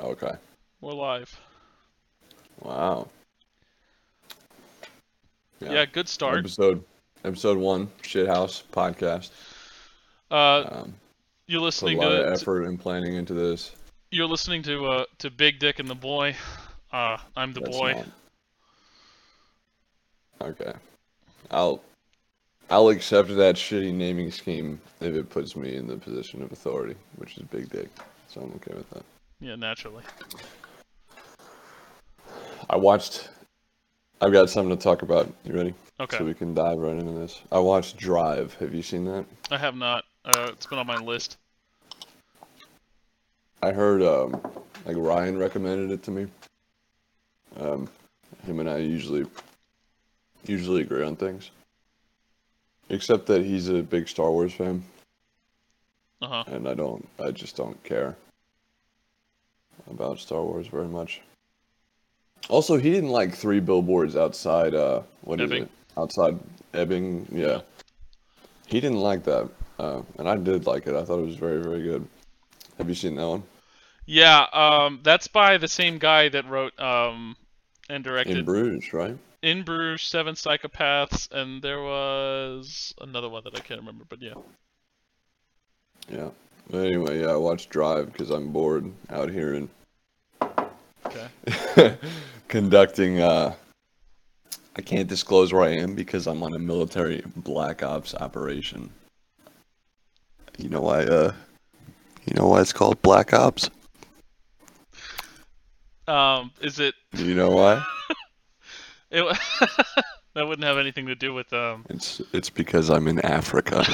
Okay. We're live. Wow. Yeah, good start. Episode episode one, Shithouse podcast. Uh, Um, you're put a listening lot to, of effort and planning into this. you're listening to uh to Big Dick and the Boy. Uh, I'm the That's boy. not- Okay. I'll I'll accept that shitty naming scheme if it puts me in the position of authority, which is big dick. So I'm okay with that. Yeah, naturally. I watched I've got something to talk about. You ready? Okay. So we can dive right into this. I watched Drive. Have you seen that? I have not. Uh, it's been on my list. I heard um like Ryan recommended it to me. Um him and I usually usually agree on things. Except that he's a big Star Wars fan Uh huh. and I don't I just don't care about Star Wars very much. Also, he didn't like three billboards outside uh what is Ebbing. it? Outside Ebbing, yeah. He didn't like that. Uh, and I did like it. I thought it was very, very good. Have you seen that one? Yeah. Um, that's by the same guy that wrote um and directed In Bruges, right? In Bruges, Seven Psychopaths, and there was another one that I can't remember. But yeah. Yeah. But anyway, yeah, I watched Drive because I'm bored out here and Okay. conducting. Uh, I can't disclose where I am because I'm on a military black ops operation. You know why? Uh, you know why it's called black ops? Um, is it? You know why? it that wouldn't have anything to do with um. It's it's because I'm in Africa.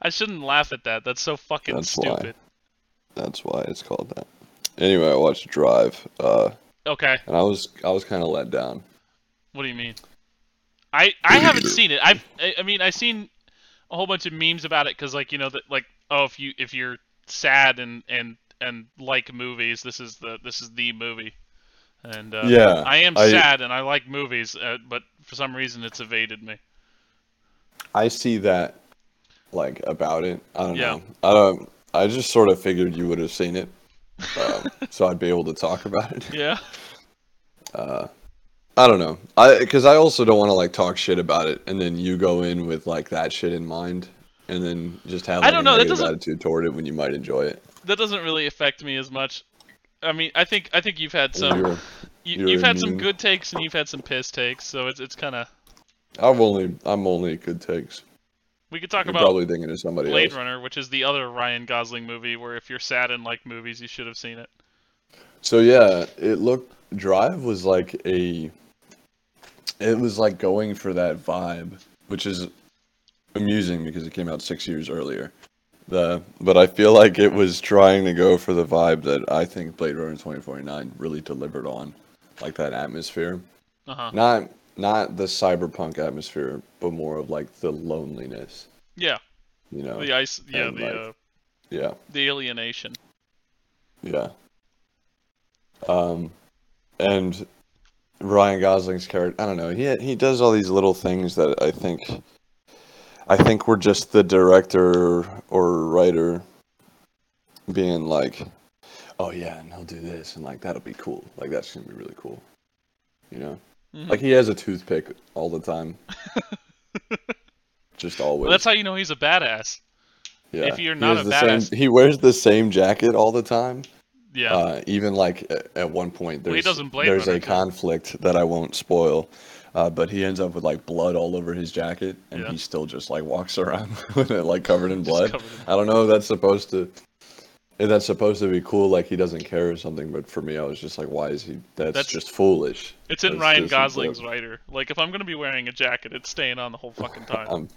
I shouldn't laugh at that. That's so fucking That's why. That's why it's called that. Anyway, I watched Drive, uh, Okay. and I was I was kind of let down. What do you mean? I I haven't seen it. I've I, I mean I've seen a whole bunch of memes about it because like you know that like oh if you if you're sad and and and like movies this is the this is the movie. And uh, Yeah, I am I- sad and I like movies, uh, but for some reason it's evaded me. I see that like about it. I don't Yeah. know. I don't. I just sort of figured you would have seen it, um, so I'd be able to talk about it. Yeah. I don't know. I because I also don't want to like talk shit about it, and then you go in with like that shit in mind, and then just have I don't a know, that doesn't- attitude toward it when you might enjoy it. That doesn't really affect me as much. I mean, I think I think you've had some You're- you, you've had some good takes and you've had some piss takes, so it's it's kind of I've only I'm only good takes. We could talk You're about probably thinking of somebody Blade else. Runner, which is the other Ryan Gosling movie where if you're sad and like movies, you should have seen it. So yeah, it looked Drive was like a it was like going for that vibe, which is amusing because it came out 6 years earlier. The but I feel like it was trying to go for the vibe that I think Blade Runner 2049 really delivered on, like that atmosphere. Uh huh. Not not the cyberpunk atmosphere, but more of like the loneliness, Yeah, you know. the ice. Yeah, the like- uh, Yeah. the alienation. Yeah. Um, and Ryan Gosling's character, I don't know. He he does all these little things that I think, I think we're just the director or writer being like, oh yeah, and he'll do this, and like that'll be cool. Like that's gonna be really cool. You know, Mhm. like he has a toothpick all the time. just always. Well, that's how you know he's a badass. yeah. if you're He not a badass- same, he wears the same jacket all the time. Yeah. Uh, even like at, one point, Well, he there's Blade there's Runner, a conflict that I won't spoil, uh, but he ends up with like blood all over his jacket, and Yeah. he still just like walks around with it like covered in blood. covered in- I don't know if that's supposed to, if that's supposed to be cool, like he doesn't care or something. But for me, I was just like, why is he? That's, That's- just foolish. it's in that's Ryan Gosling's writer. Like if I'm gonna be wearing a jacket, it's staying on the whole fucking time.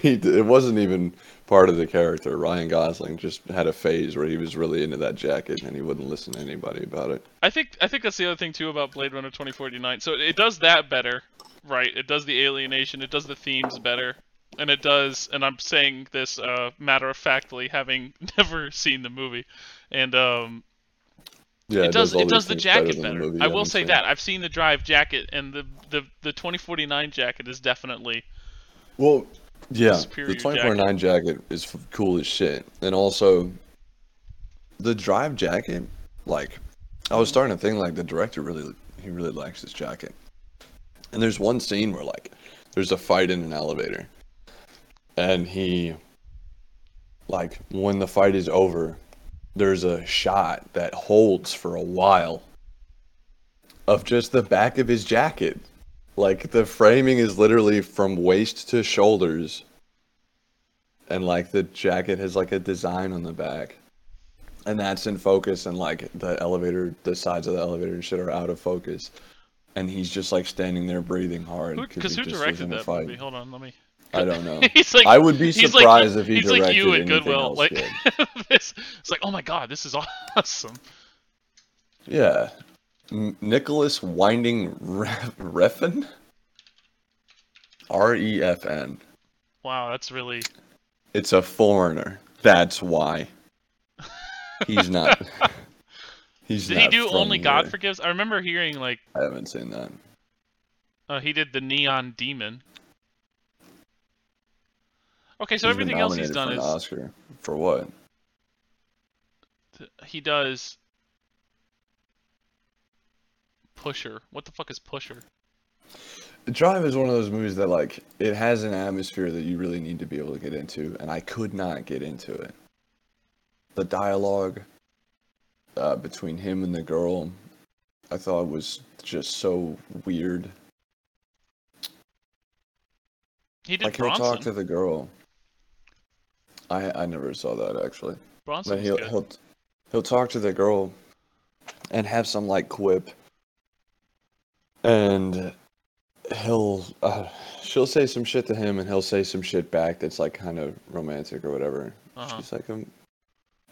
He it wasn't even part of the character. Ryan Gosling just had a phase where he was really into that jacket, and he wouldn't listen to anybody about it. I think I think that's the other thing too about Blade Runner 2049. So it does that better, right? It does the alienation, it does the themes better, and it does. And I'm saying this uh, matter of factly, having never seen the movie, and um, Yeah, it does all it does the better jacket than better. movie I will say seen. that I've seen the Drive jacket, and the the the 2049 jacket is definitely Well, yeah, the 2049 jacket is cool as shit, and also the drive jacket, like, I was starting to think like the director really he really likes this jacket. And there's one scene where like there's a fight in an elevator, and he like when the fight is over, there's a shot that holds for a while of just the back of his jacket. Like the framing is literally from waist to shoulders. And like the jacket has like a design on the back. And that's in focus and like the elevator the sides of the elevator and shit are out of focus. And he's just like standing there breathing hard. Because who just directed that fight. movie? Hold on, let me. I don't know. he's like I would be he's like surprised if he he's directed like you at Goodwill. else Like good. this, it's like, oh my god, this is awesome. Yeah. N- Nicolas Winding Re- Refn? R E F N. Wow, that's really. It's a foreigner. That's why. He's not. He's Did he do Only God. Forgives? I remember hearing like I haven't seen that. uh, he did the Neon Demon. Okay, so He's everything else he's done for an is Oscar for what? he does Pusher. What the fuck is Pusher? Drive is one of those movies that like it has an atmosphere that you really need to be able to get into, and I could not get into it. The dialogue uh, between him and the girl, I thought was just so weird. He did Like he'll talk to the girl. I I never saw that actually. Bronson But he'll he'll he'll talk to the girl and have some like quip, and he'll uh, she'll say some shit to him, and he'll say some shit back that's like kind of romantic or whatever. Uh-huh. She's like um,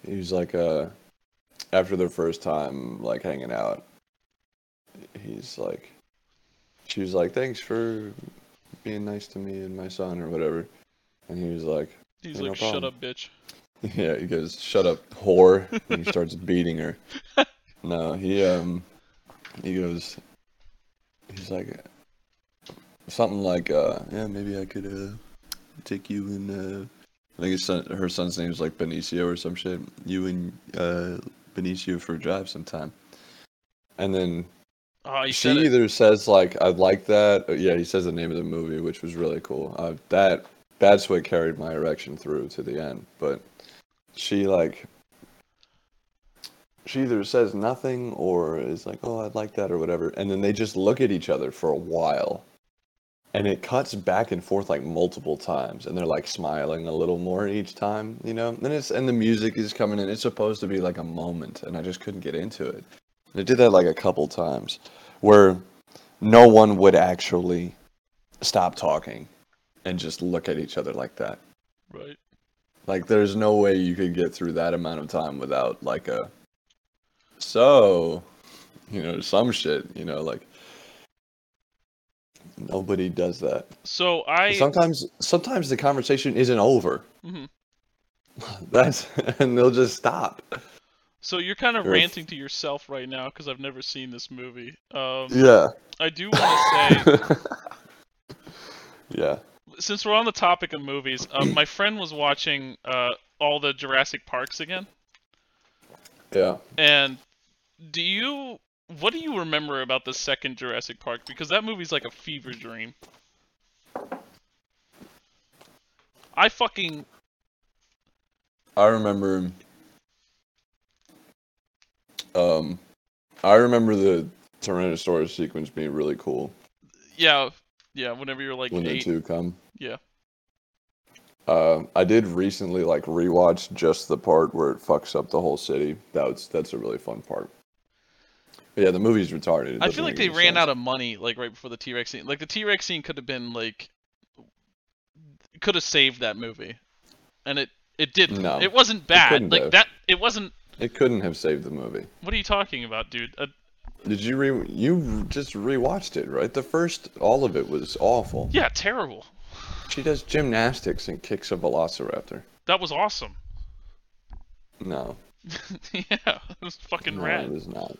he's like uh, after their first time like hanging out, he's like, she was like, thanks for being nice to me and my son or whatever, and he was like. He's Yeah, no like, shut problem. up, bitch. Yeah, he goes, "Shut up, whore!" and he starts beating her. No, he um, he goes, he's like, something like, uh, "Yeah, maybe I could uh, take you and uh, I think his son, her son's name is like Benicio or some shit. You and uh, Benicio for a drive sometime." And then Oh, she either says like, "I like that," yeah, he says the name of the movie, which was really cool. Uh, that that's what carried my erection through to the end. But she like, she either says nothing or is like, "Oh, I'd like that" or whatever, and then they just look at each other for a while, and it cuts back and forth like multiple times, and they're like smiling a little more each time, you know. And it's and the music is coming in. It's supposed to be like a moment, and I just couldn't get into it. They did that like a couple times, where no one would actually stop talking and just look at each other like that. Right. Like, there's no way you could get through that amount of time without like a so, you know, some shit. You know, like nobody does that. So I. Sometimes, sometimes the conversation isn't over. Mm-hmm. That's and they'll just stop. So you're kind of ranting to yourself right now because I've never seen this movie. Um, Yeah. I do want to say, yeah. Since we're on the topic of movies, um, my friend was watching uh, all the Jurassic Parks again, Yeah. and do you? What do you remember about the second Jurassic Park? Because that movie's like a fever dream. I fucking I remember. Um, I remember the Tyrannosaurus sequence being really cool yeah yeah. Whenever you're like when the two come. Yeah. Uh, I did recently like rewatch just the part where it fucks up the whole city. That was that's a really fun part. But yeah, the movie's retarded. It I feel like they ran sense. out of money like right before the T Rex scene. Like the T Rex scene could have been like could have saved that movie, and it it didn't. No, it wasn't bad. couldn't like have. that. It wasn't. It couldn't have saved the movie. What are you talking about, dude? Uh, Did you re? You just rewatched it, right? The first, all of it was awful. yeah, terrible. She does gymnastics and kicks a velociraptor. That was awesome. No, yeah, it was fucking no, rad. it was not.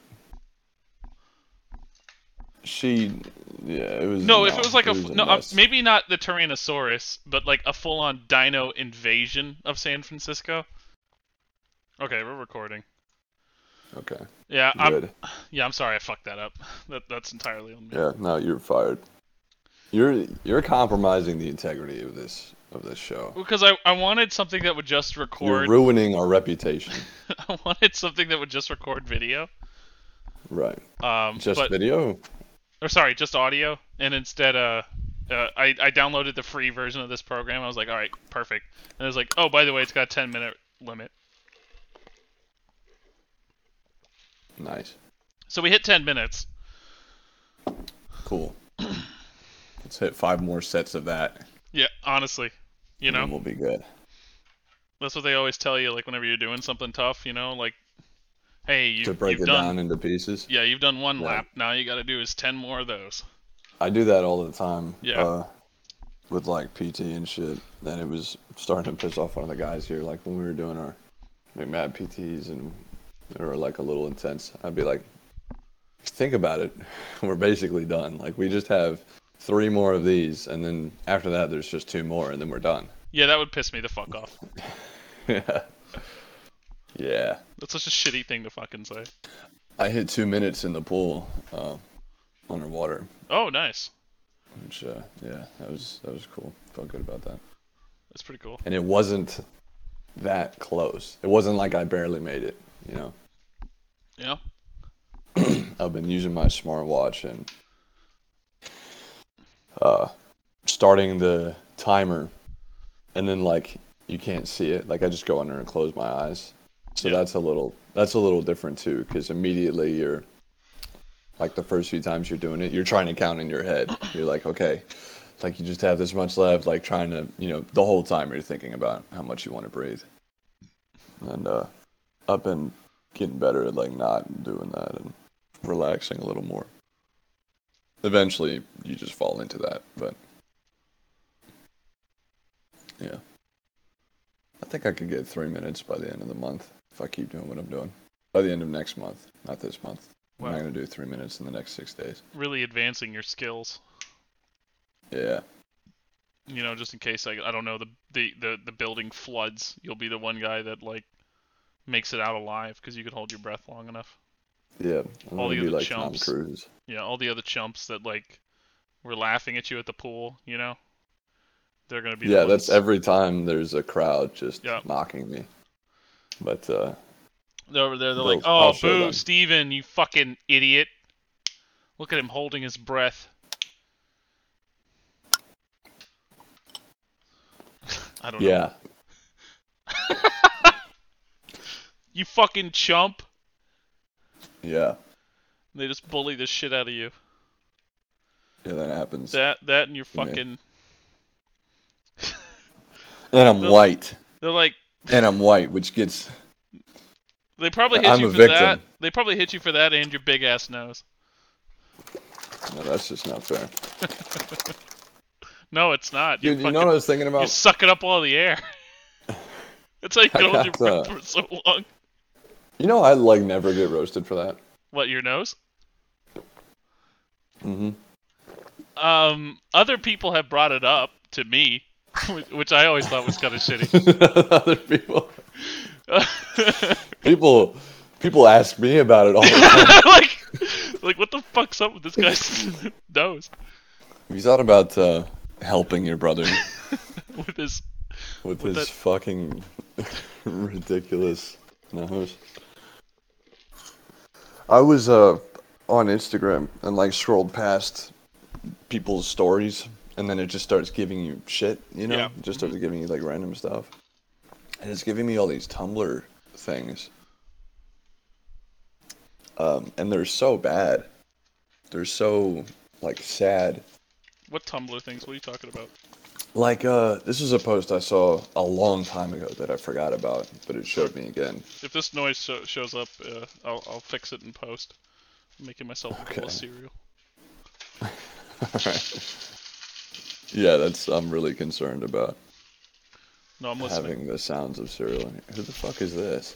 She, yeah, it was. No, if it was like a, it f- a no, uh, maybe not the Tyrannosaurus, but like a full-on dino invasion of San Francisco. Okay, we're recording. Okay. Yeah, I'm yeah, I'm sorry I fucked that up. That that's entirely on me. Yeah. No, you're fired. You're you're compromising the integrity of this of this show. Because I, I wanted something that would just record. You're ruining our reputation. I wanted something that would just record video. Right. Um Just but, video. or sorry, just audio. And instead uh uh, I, I downloaded the free version of this program. I was like, all right, perfect. And it was like, oh, by the way, it's got a 10 minute limit. Nice. So we hit 10 minutes. Cool. Let's hit five more sets of that. Yeah, honestly, you and know, we'll be good. that's what they always tell you. Like whenever you're doing something tough, you know, like, hey, you, to break it done, down into pieces. yeah, you've done one Yeah. lap. Now you got to do is 10 more of those. I do that all the time. Yeah. Uh, with like PT and shit. And it was starting to piss off one of the guys here. Like when we were doing our McMad PTs and they were like a little intense. I'd be like, think about it. We're basically done. Like we just have three more of these, and then after that, there's just two more, and then we're done. Yeah, that would piss me the fuck off. yeah. Yeah. That's such a shitty thing to fucking say. I hit two minutes in the pool uh, underwater, Oh, nice. which uh, yeah, that was that was cool. Felt good about that. That's pretty cool. And it wasn't that close. It wasn't like I barely made it. You know, Yeah. I've been using my smartwatch and uh, starting the timer, and then like you can't see it. Like I just go under and close my eyes. So Yeah. that's a little that's a little different too, because immediately you're like the first few times you're doing it, you're trying to count in your head. You're like, okay, like you just have this much left. Like trying to, you know, the whole time you're thinking about how much you want to breathe. And uh, I've been getting better at like not doing that and relaxing a little more. Eventually, you just fall into that, but yeah. I think I could get three minutes by the end of the month if I keep doing what I'm doing. By the end of next month, not this month. I'm not gonna do three minutes in the next six days. Really advancing your skills. Yeah, You know, just in case I, I don't know the, the the the building floods, you'll be the one guy that like makes it out alive because you can hold your breath long enough. Yeah. I'm All the other like chumps. Yeah, all the other chumps that like were laughing at you at the pool, you know, they're gonna be. Yeah, that's every time there's a crowd just Yeah. mocking me. But uh, They're over there. They're like, "Oh, boo, them." Steven, you fucking idiot! Look at him holding his breath." I don't know. yeah, You fucking chump! Yeah, They just bully the shit out of you. yeah. That happens. That that and your fucking. and I'm the- white, They're like and I'm white, which gets they probably hit I'm you a for victim. that. They probably hit you for that and your big ass nose. no, that's just not fair. No, it's not. You Dude, you fucking know what I was thinking about? you're sucking up all the air. That's how you I can hold your got, breath uh, for so long. You know, I like never get roasted for that. What your nose? hmm Um, other people have brought it up to me, which I always thought was kind of shitty. Other people, people, people ask me about it all the time. like, like what the fuck's up with this guy's nose? Have you thought about uh, helping your brother With his with, With his that- fucking ridiculous nose? I was uh, on Instagram and like scrolled past people's stories, and then it just starts giving you shit. You know, Yeah. it just starts giving you like random stuff, and it's giving me all these Tumblr things. Um, and they're so bad. They're so like sad. what Tumblr things? What are you talking about? Like, uh, this is a post I saw a long time ago that I forgot about, but it showed me again. If this noise sho- shows up, uh, I'll I'll fix it in post. I'm making myself a Okay. of cereal. Yeah, that's I'm really concerned about No, I'm listening. having the sounds of cereal. In here. Who the fuck is this?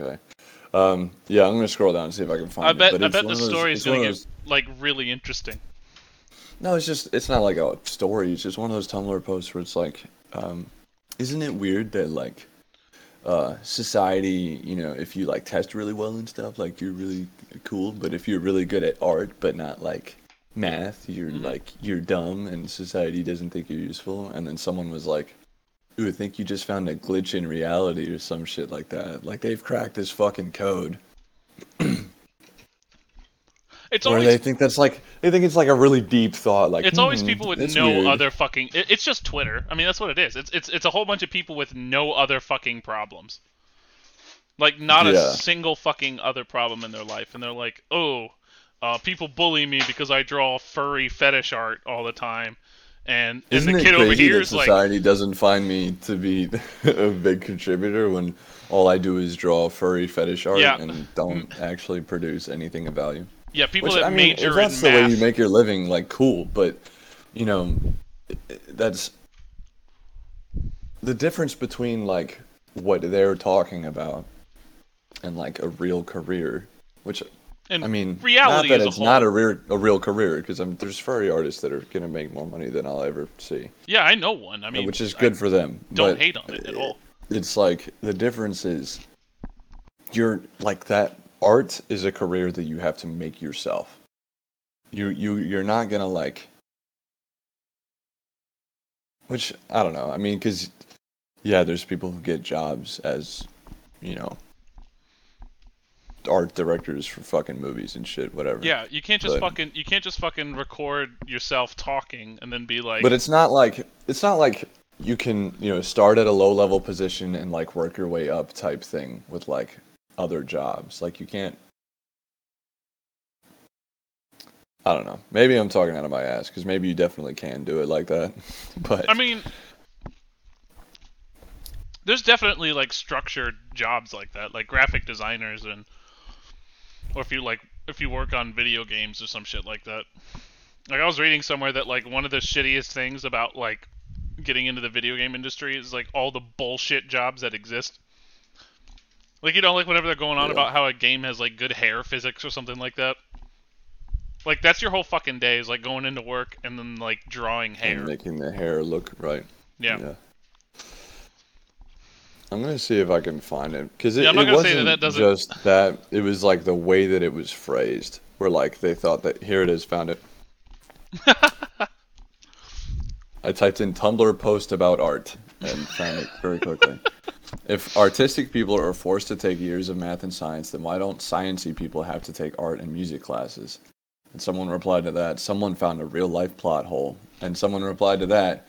Okay. Um, yeah, I'm gonna scroll down and see if I can find I it. bet but I bet the story is gonna get those- like really interesting. No, it's just it's not like a story. It's just one of those Tumblr posts where it's like, um, Isn't it weird that like uh society, you know, if you like test really well and stuff, like you're really cool, but if you're really good at art but not like math, you're Mhm. like you're dumb and society doesn't think you're useful. And then someone was like, Ooh, I think you just found a glitch in reality or some shit like that. Like they've cracked this fucking code. It's Or always they think that's like they think it's like a really deep thought. Like it's always "Hmm, people with no weird." other fucking. it- It's just Twitter. I mean, that's what it is. It's it's it's a whole bunch of people with no other fucking problems. Like not a single fucking other problem in their life, and they're like, oh, uh, people bully me because I draw furry fetish art all the time, and and Isn't the it kid crazy over here that is like, society doesn't find me to be a big contributor when all I do is draw furry fetish art Yeah. and don't actually produce anything of value? yeah, people Which that I mean, major if that's the way you make your living, like cool, but you know, that's the difference between like what they're talking about and like a real career, which and I mean, reality not that a it's whole. not a real a real career because I'm there's furry artists that are gonna make more money than I'll ever see, yeah, I know one. I mean, which is I good for them. don't hate on it at all. It's like the difference is you're like that art is a career that you have to make yourself. You you you're not gonna like which I don't know. I mean, because yeah, there's people who get jobs as you know art directors for fucking movies and shit, whatever. Yeah, you can't just But- fucking you can't just fucking record yourself talking and then be like, But it's not like it's not like you can you know start at a low level position and like work your way up type thing with like other jobs. Like you can't. I don't know. Maybe I'm talking out of my ass because maybe you definitely can do it like that. But I mean, there's definitely like structured jobs like that, like graphic designers and, or if you like, if you work on video games or some shit like that. Like I was reading somewhere that like one of the shittiest things about like getting into the video game industry is like all the bullshit jobs that exist. Like you know, like whenever they're going on Yeah. about how a game has like good hair physics or something like that. Like that's your whole fucking day is like going into work and then like drawing hair. and making the hair look right. Yeah. I'm gonna see if I can find it because it, Yeah, it wasn't that that doesn't- just that. It was like the way that it was phrased, where like they thought that here it is, found it. I typed in Tumblr post about art and found it very quickly. if artistic people are forced to take years of math and science, then why don't sciencey people have to take art and music classes? And someone replied to that, someone found a real life plot hole. And someone replied to that,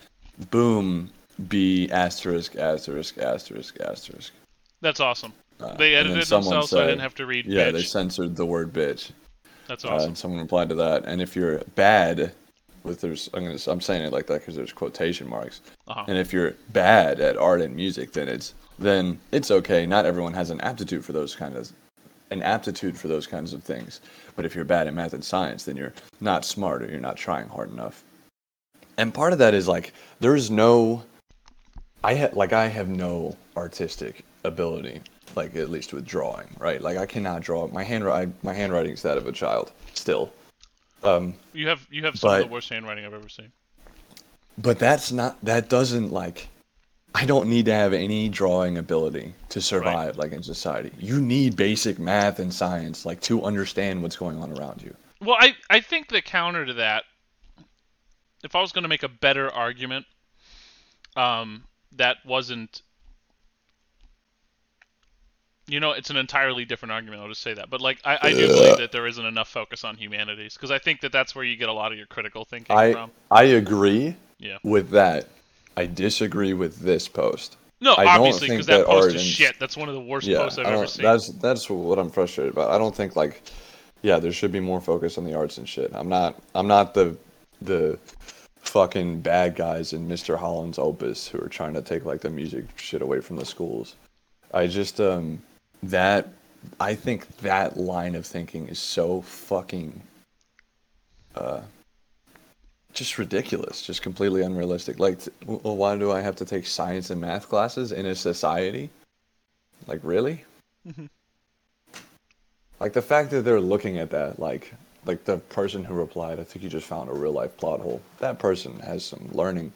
boom, B asterisk asterisk asterisk asterisk. That's awesome. Uh, They edited themselves, so I didn't have to read Yeah, bitch. they censored the word bitch. That's Uh, awesome. and someone replied to that. And if you're bad, with there's I'm gonna I'm saying it like that because there's quotation marks. Uh-huh. And if you're bad at art and music, then it's then it's okay. Not everyone has an aptitude for those kind of an aptitude for those kinds of things. But if you're bad at math and science, then you're not smart or you're not trying hard enough. And part of that is like there's no I ha- like I have no artistic ability, like at least with drawing, right? Like I cannot draw. My handwriting my handwriting's that of a child still. Um, You have you have some of the worst handwriting I've ever seen. but that's not that doesn't like I don't need to have any drawing ability to survive like in society. You need basic math and science like to understand what's going on around you. Well, I I think the counter to that, if I was going to make a better argument, um, that wasn't. You know, it's an entirely different argument. I'll just say that, but like, I, I do believe that there isn't enough focus on humanities because I think that that's where you get a lot of your critical thinking I from. I agree Yeah. with that. I disagree with this post. No, I obviously, because that that post is shit. That's one of the worst Yeah, posts I've ever seen. that's that's what I'm frustrated about. I don't think like, yeah, there should be more focus on the arts and shit. I'm not I'm not the the fucking bad guys in Mr. Holland's opus who are trying to take like the music shit away from the schools. I just um that I think that line of thinking is so fucking uh just ridiculous, just completely unrealistic. Like, well, why do I have to take science and math classes in a society? Like, really? Mhm. Like the fact that they're looking at that, like, like the person who replied, I think you just found a real life plot hole. That person has some learning.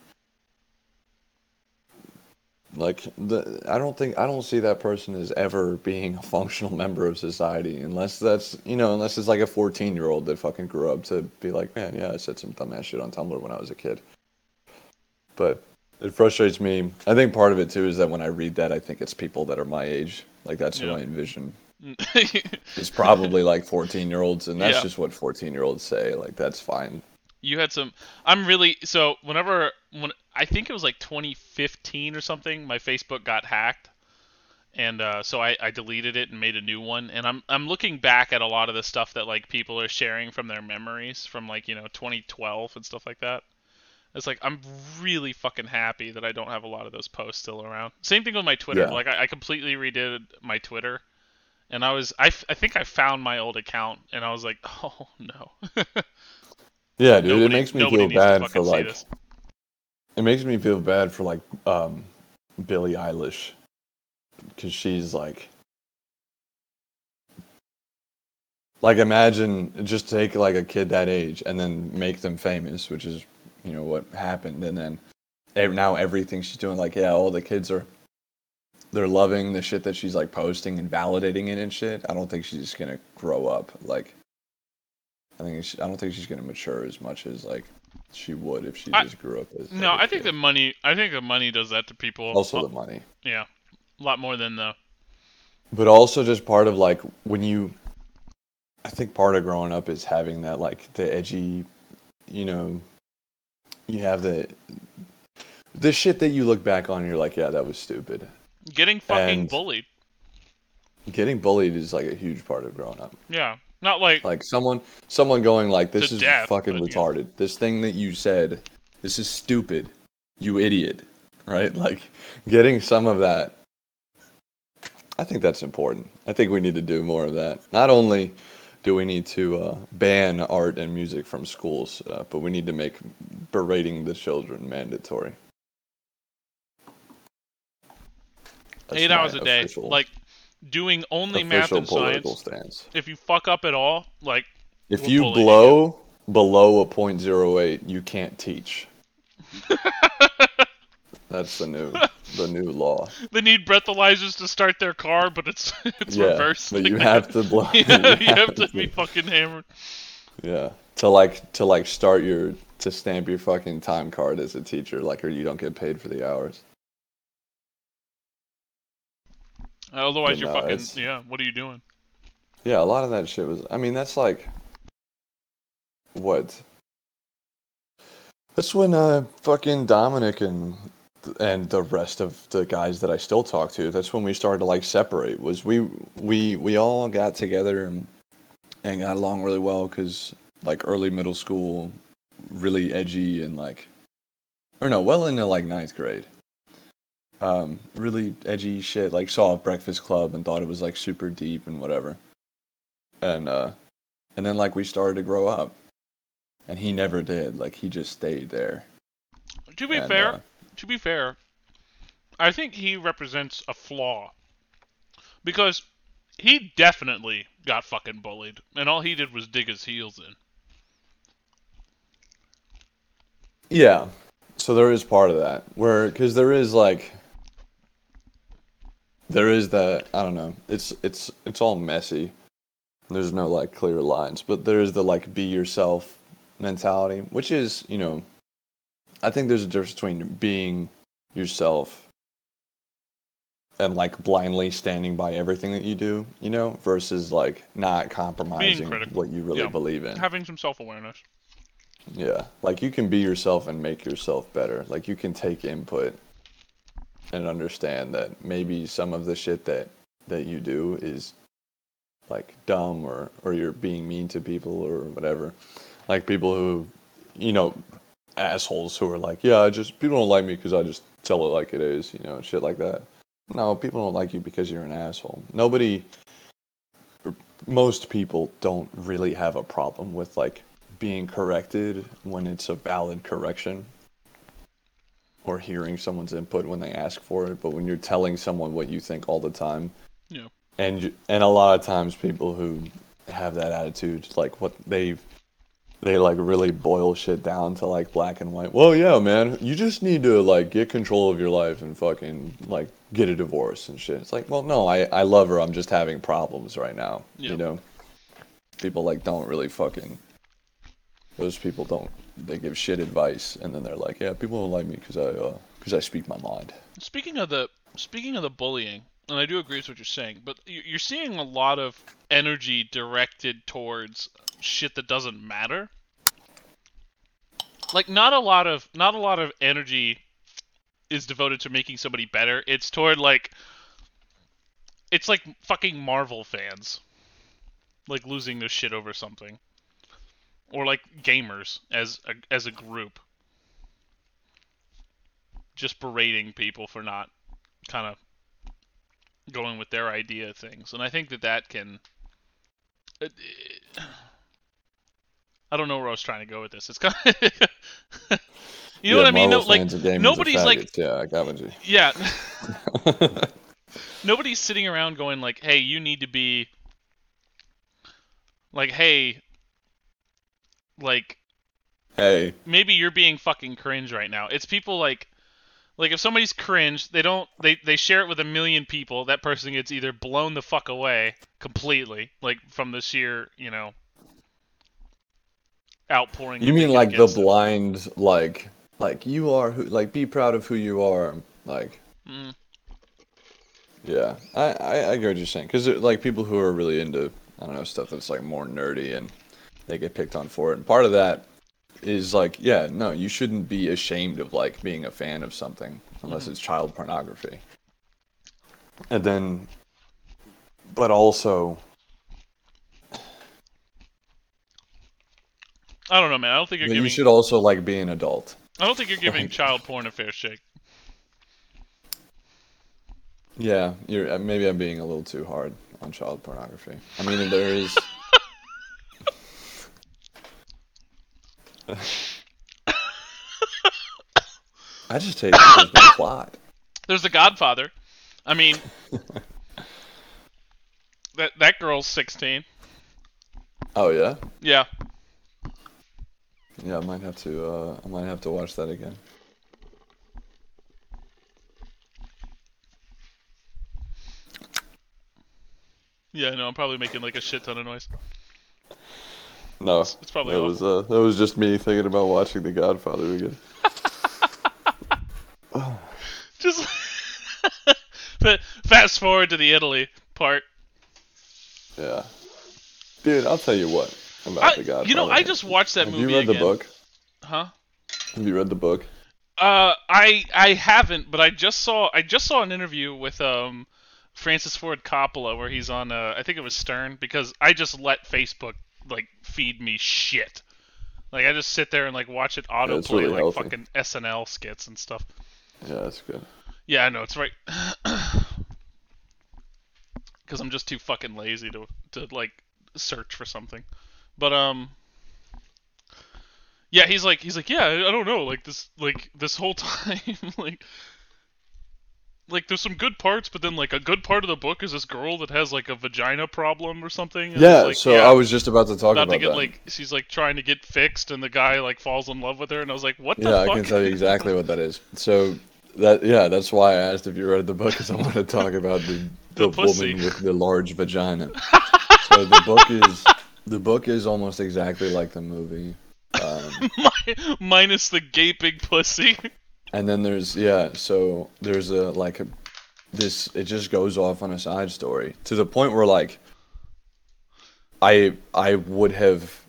Like the, I don't think I don't see that person as ever being a functional member of society unless that's you know unless it's like a 14 year old that fucking grew up to be like man yeah I said some dumbass shit on Tumblr when I was a kid. But it frustrates me. I think part of it too is that when I read that I think it's people that are my age. Like that's who I envision. It's probably like 14 year olds and that's Yeah. just what 14 year olds say. Like that's fine. you had some i'm really so whenever when i think it was like 2015 or something my facebook got hacked and uh, so I, I deleted it and made a new one and i'm i'm looking back at a lot of the stuff that like people are sharing from their memories from like you know 2012 and stuff like that it's like i'm really fucking happy that i don't have a lot of those posts still around same thing with my twitter Yeah. like I, I completely redid my twitter and i was I, f- I think i found my old account and i was like oh no. Yeah, dude, it makes me feel bad for like. It makes me feel bad for like um Billie Eilish. Cuz she's like like imagine just take like a kid that age and then make them famous, which is you know what happened. And then ev- now everything she's doing like yeah, all the kids are they're loving the shit that she's like posting and validating it and shit. I don't think she's just to grow up like I think she, I don't think she's to mature as much as like she would if she I- just grew up as No, like, I think kid. the money. I think the money does that to people. also the money yeah, a lot more than the. but also just part of like when you i think part of growing up is having that like the edgy you know you have the the shit that you look back on and you're like yeah that was stupid Getting fucking And- bullied. getting bullied is like a huge part of growing up. Yeah, not like like someone someone going like this is death, fucking but, yeah. retarded. This thing that you said this is stupid. You idiot. Right? Like getting some of that i think that's important. I think we need to do more of that. Not only do we need to uh, ban art and music from schools uh, but we need to make berating the children mandatory That's eight hours a day. official- Like doing only math and science. stance If you fuck up at all, like If you blow below a .08, you can't teach. That's the new the new law. they need breathalyzers to start their car, but it's it's yeah, reversed. but like you that. have to blow. yeah, you have to be fucking hammered. Yeah, to like to like start your to stamp your fucking time card as a teacher, like or you don't get paid for the hours. Otherwise, you're no, fucking it's- yeah. What are you doing? Yeah, a lot of that shit was. I mean, that's like what. That's when uh fucking Dominic and and the rest of the guys that I still talk to. That's when we started to like separate. Was we we we all got together and and got along really well because like early middle school, really edgy and like, or no, well into like ninth grade. Um, really edgy shit. Like saw Breakfast Club and thought it was like super deep and whatever. And uh and then like we started to grow up. And he never did. Like he just stayed there. To be And, fair, uh, to be fair, I think he represents a flaw. Because he definitely got fucking bullied, and all he did was dig his heels in. yeah. So there is part of that. Where because there is like there is that i don't know it's it's it's all messy there's no like clear lines but there is the like be yourself mentality which is you know i think there's a difference between being yourself and like blindly standing by everything that you do you know versus like not compromising what you really Yeah. believe in Having some self awareness. yeah, like you can be yourself and make yourself better. Like you can take input and understand that maybe some of the shit that that you do is like dumb or or you're being mean to people or whatever. Like people who, you know, assholes who are like, yeah, I just people don't like me because I just tell it like it is, you know, shit like that. No, people don't like you because you're an asshole. Nobody, most people don't really have a problem with like being corrected when it's a valid correction or hearing someone's input when they ask for it but when you're telling someone what you think all the time Yeah. and you- and a lot of times people who have that attitude like what they've they like really boil shit down to like black and white. Well, yeah, man, you just need to like get control of your life and fucking like get a divorce and shit. It's like, well, no, I I love her. I'm just having problems right now. Yeah. You know, people like don't really fucking. Those people don't. They give shit advice, and then they're like, yeah, people don't like me because I uh, because I speak my mind. Speaking of the speaking of the bullying, and I do agree with what you're saying, but you- you're seeing a lot of energy directed towards shit that doesn't matter. Like not a lot of not a lot of energy is devoted to making somebody better. It's toward like it's like fucking Marvel fans like losing their shit over something. Or like gamers as a, as a group just berating people for not kind of going with their idea of things. And I think that that can. it- it- I don't know where I was trying to go with this. It's kind of. you know what I mean? No, like nobody's like- yeah, I got what you. yeah, nobody's sitting around going like, "Hey, you need to be." Like, hey, like hey, maybe you're being fucking cringe right now. It's people like like if somebody's cringe, they don't they they share it with a million people. That person gets either blown the fuck away completely, like from the sheer, you know, outpouring. you mean like the blind, like like you are who, like be proud of who you are, like. Mm, Yeah, I, I, I get what you're saying. Because, like, people who are really into, I don't know, stuff that's, like, more nerdy and they get picked on for it. And part of that is, like, yeah, no, you shouldn't be ashamed of, like, being a fan of something unless it's child pornography. And then, but also, I don't know, man. I don't think you're giving. you should also, like, be an adult. I don't think you're giving child porn a fair shake. Yeah, you're uh, maybe I'm being a little too hard on child pornography. I mean, there is. I just take it as the plot. There's The Godfather. I mean, that that girl's 16. Oh yeah, Yeah. yeah. I might have to. Uh, I might have to watch that again. Yeah, no, I'm probably making like a shit ton of noise. No, It's probably that awful. was uh, that was just me thinking about watching The Godfather again. Just fa- fast forward to the Italy part. Yeah, dude. I'll tell you what about I, The Godfather. you know, I just watched that movie. have movie you read the book? Huh? Have you read the book? Uh, I I haven't, but I just saw I just saw an interview with um Francis Ford Coppola where he's on uh I think it was Stern because I just let Facebook like feed me shit. Like I just sit there and like watch it autoplay really like healthy. fucking SNL skits and stuff. Yeah, that's good. Yeah, I know it's right. Because I'm just too fucking lazy to to like search for something. But um, yeah, he's like he's like yeah, I I don't know, like this like this whole time like like there's some good parts, but then like a good part of the book is this girl that has like a vagina problem or something. and Yeah, like, so yeah, I was just about to talk about to get that. like she's like trying to get fixed, and the guy like falls in love with her, and I was like, what the yeah? I can tell you exactly what that is. So that yeah, that's why I asked if you read the book because I want to talk about the The the, woman with the large vagina. so the book is the book is almost exactly like the movie. Um, minus the gaping pussy. And then there's yeah, so there's a like a, this it just goes off on a side story to the point where like I I would have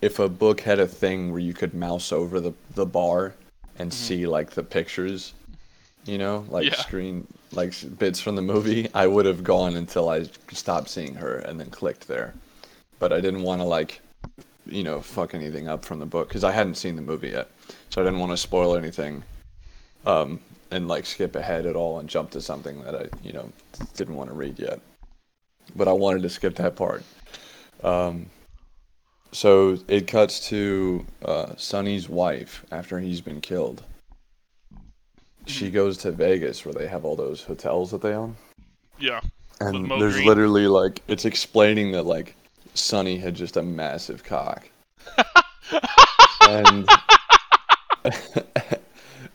if a book had a thing where you could mouse over the the bar and mm-hmm. see like the pictures, you know, like Yeah. screen like bits from the movie, I would have gone until I stopped seeing her and then clicked there. But I didn't want to like you know fuck anything up from the book because I hadn't seen the movie yet, so I didn't want to spoil anything. Um, and like skip ahead at all and jump to something that I you know didn't want to read yet. But I wanted to skip that part. Um, so it cuts to uh, Sonny's wife after he's been killed. She goes to Vegas where they have all those hotels that they own. Yeah. And there's Greene. literally like it's explaining that like Sonny had just a massive cock. and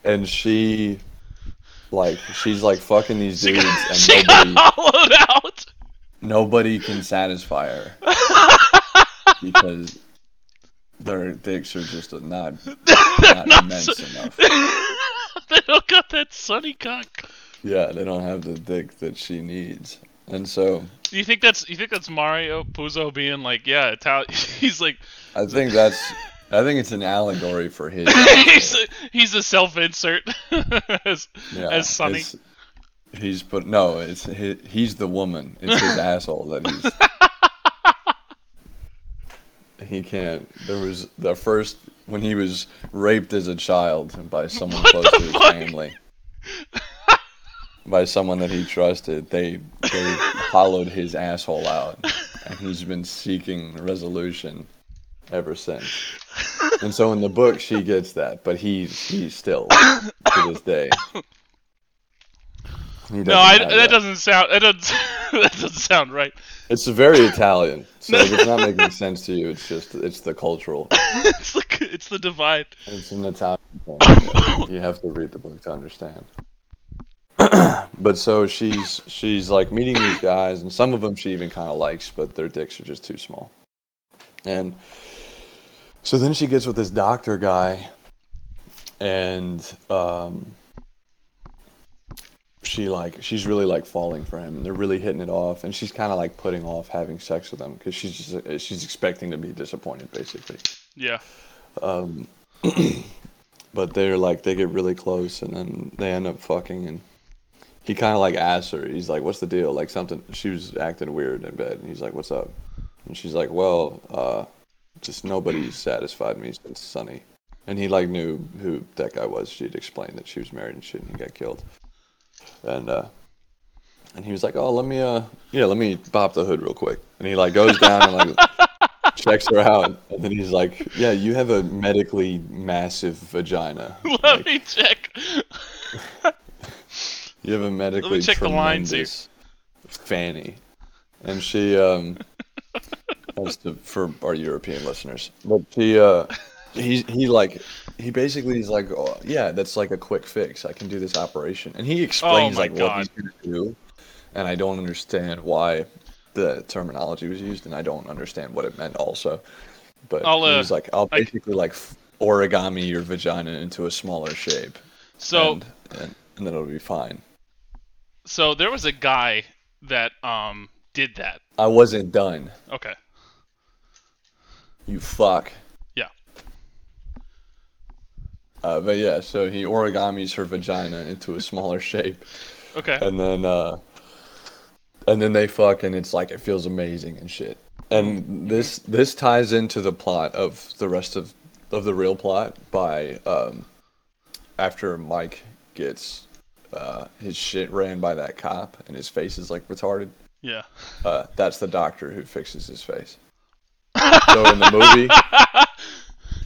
and she like she's like fucking these dudes got, and she nobody got hollowed out. nobody can satisfy her because their dicks are just not not not immense so- enough. they don't got that Sonny cock. Yeah, they don't have the dick that she needs. And so you think that's you think that's Mario Puzo being like, yeah, Italian? He's like, I think that's I think it's an allegory for his he's a, he's a self-insert as, yeah, as Sonny. He's put no, it's he, he's the woman. It's his asshole that he's he can't. There was the first when he was raped as a child by someone What close to his fuck? family. By someone that he trusted, they they hollowed his asshole out, and he's been seeking resolution ever since. And so in the book, she gets that, but he he still to this day. No, I, have that doesn't sound that doesn't that doesn't sound right. It's very Italian. So if it's not making sense to you, it's just it's the cultural. it's the it's the divide. It's an Italian thing. You have to read the book to understand. But so she's she's like meeting these guys, and some of them she even kind of likes, but their dicks are just too small. And so then she gets with this doctor guy, and um, she like she's really like falling for him, and they're really hitting it off, and she's kind of like putting off having sex with him because she's just, she's expecting to be disappointed, basically. Yeah. Um, but they're like they get really close, and then they end up fucking, and he kind of like asks her, he's like, "What's the deal?" Like something. She was acting weird in bed, and he's like, "What's up?" And she's like, "Well, uh, just nobody's satisfied me since Sonny." And he like knew who that guy was. She'd explained that she was married and shit, and he got killed. And uh, and he was like, "Oh, let me uh, yeah, let me pop the hood real quick." And he like goes down and like checks her out, and then he's like, "Yeah, you have a medically massive vagina. Let Like, me check. you have a medically check the lines here. fanny." And she, um, that's for our European listeners, but she, uh, he, he like, he basically is like, oh, "Yeah, that's like a quick fix. I can do this operation." And he explains Oh like what he's gonna do, and I don't understand why the terminology was used, and I don't understand what it meant also. But I'll, he uh, was like, "I'll I- basically like origami your vagina into a smaller shape, So and, and, and then it'll be fine." So there was a guy that um did that. I wasn't done. Okay. You fuck. Yeah. Uh, but yeah, so he origamis her vagina into a smaller shape, Okay. and then uh, and then they fuck, and it's like it feels amazing and shit. And this this ties into the plot of the rest of of the real plot by um, after Mike gets uh, his shit ran by that cop, and his face is like retarded. Yeah. Uh, that's the doctor who fixes his face. so in the movie,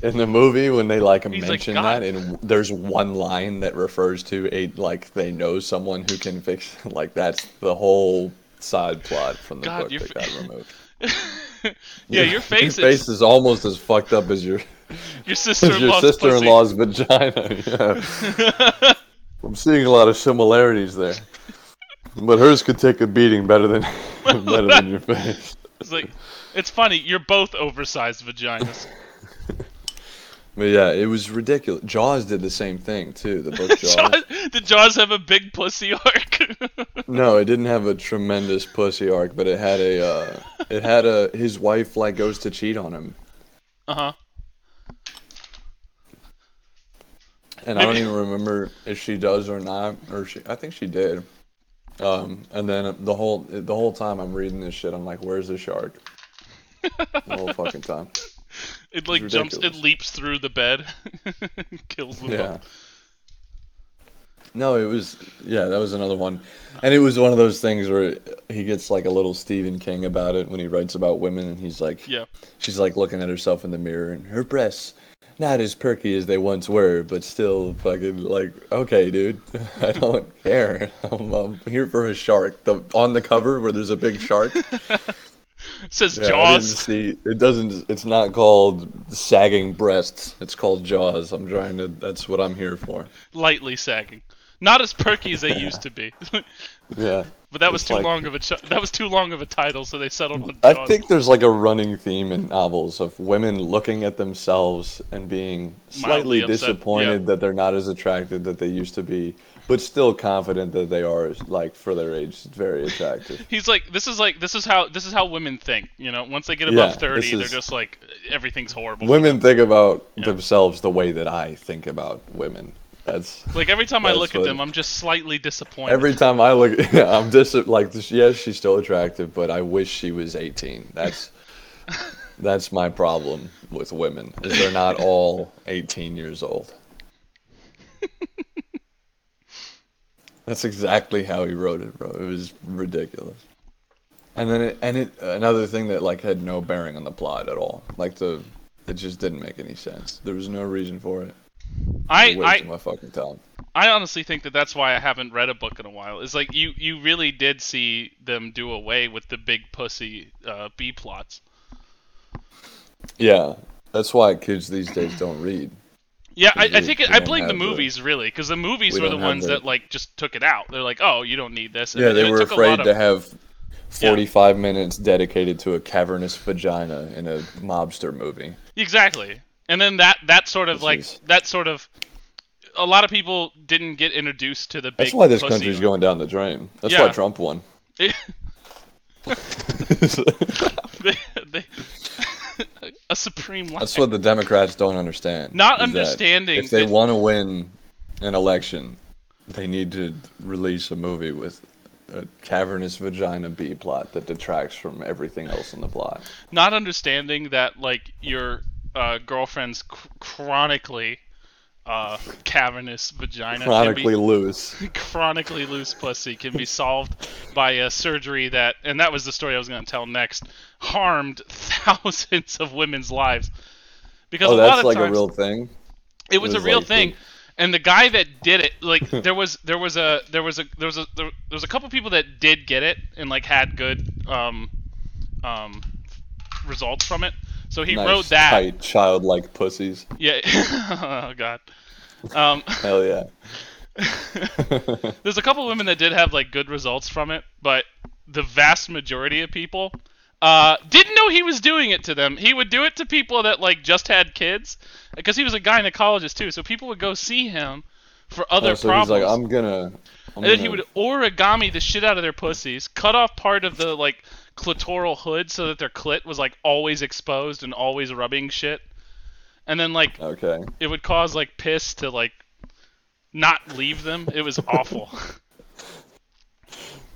in the movie, when they like He's mention "God." that, and there's one line that refers to a like they know someone who can fix. Like that's the whole side plot from the God, book that got removed. yeah, your face your is face is almost as fucked up as your your sister-in-law's your sister-in-law's vagina. Yeah. I'm seeing a lot of similarities there, but hers could take a beating better than better than your face. It's like it's funny. You're both oversized vaginas. But yeah, it was ridiculous. Jaws did the same thing too. The book Jaws. Jaws, did Jaws have a big pussy arc? No, it didn't have a tremendous pussy arc, but it had a. Uh, it had a. His wife like goes to cheat on him, uh huh. And I don't even remember if she does or not, or she. I think she did. Um, and then the whole the whole time I'm reading this shit, I'm like, "Where's the shark?" the whole fucking time. It like jumps. It leaps through the bed, kills them. Yeah. No, it was yeah, that was another one. And it was one of those things where he gets like a little Stephen King about it when he writes about women and he's like Yeah. she's like looking at herself in the mirror and her breasts not as perky as they once were, but still fucking like okay, dude. I don't care. I'm, I'm here for a shark. The on the cover where there's a big shark. says Yeah, Jaws. see. It doesn't. It's not called sagging breasts. It's called Jaws. I'm trying to. That's what I'm here for. lightly sagging. Not as perky as they used to be. Yeah. but that was It's too like- long of a ch- that was too long of a title, so they settled on I think there's like a running theme in novels of women looking at themselves and being slightly Mildly disappointed yeah. that they're not as attractive that they used to be, but still confident that they are like for their age very attractive. He's like, this is like, this is how, this is how women think. You know, once they get above Yeah, thirty, they're just like, everything's horrible. women think about Yeah. themselves the way that I think about women. That's Like every time I look at them, I'm just slightly disappointed. every time I look. Yeah, I'm dis like. Yes, she's still attractive, but I wish she was 18. That's that's my problem with women. Is they're not all 18 years old. That's exactly how he wrote it, bro. It was ridiculous. And then it, and it another thing that like had no bearing on the plot at all. Like the it just didn't make any sense. There was no reason for it. I, I, my fucking time. I honestly think that that's why I haven't read a book in a while. Is like you, you really did see them do away with the big pussy uh, B plots. Yeah, that's why kids these days don't read. Yeah, I, I think it, I blame the have the- movies really, because the movies we were the ones the- that like just took it out. They're like, oh, you don't need this. And Yeah, they were afraid lot to have 45 minutes dedicated to a cavernous vagina in a mobster movie. Exactly. And then that that sort of like is- that sort of a lot of people didn't get introduced to the big That's why this pussy. country's going down the drain. That's Yeah. why Trump won. They- they- a supreme. That's what the Democrats don't understand. Not understanding If they that- want to win an election, they need to release a movie with a cavernous vagina B plot that detracts from everything else in the plot. Not understanding that like your uh, girlfriend's chr- chronically uh, cavernous vagina Chronically can loose. chronically loose pussy can be solved by a surgery that and that was the story I was going to tell next harmed thousands of women's lives because Oh, a lot that's of like times a real thing. it was, It was a real like thing the- and the guy that did it like there was there was a there was a there was a there was a couple people that did get it and like had good um um results from it so he nice, wrote that tight, childlike pussies. yeah oh god um Hell yeah. there's a couple women that did have like good results from it but the vast majority of people uh, didn't know he was doing it to them. He would do it to people that like just had kids, because he was a gynecologist too. So people would go see him for other Oh, so problems. he's like, I'm gonna. I'm And then he gonna- would origami the shit out of their pussies, cut off part of the like clitoral hood so that their clit was like always exposed and always rubbing shit. And then like Okay. it would cause like piss to like not leave them. It was awful.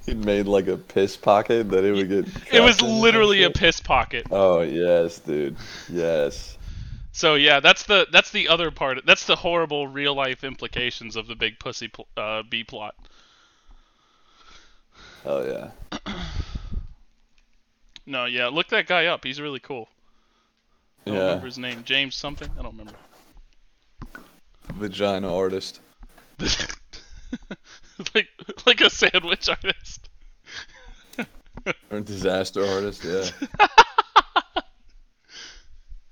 He made like a piss pocket that it would get. it was trapped in or some literally a piss pocket. Oh yes, dude. Yes. So yeah, that's the that's the other part. That's the horrible real life implications of the big pussy pl- uh, B plot. Oh yeah. No, yeah, look that guy up. He's really cool. I don't Yeah. remember his name. James something. I don't remember. Vagina artist. like like a sandwich artist. Or disaster artist, yeah.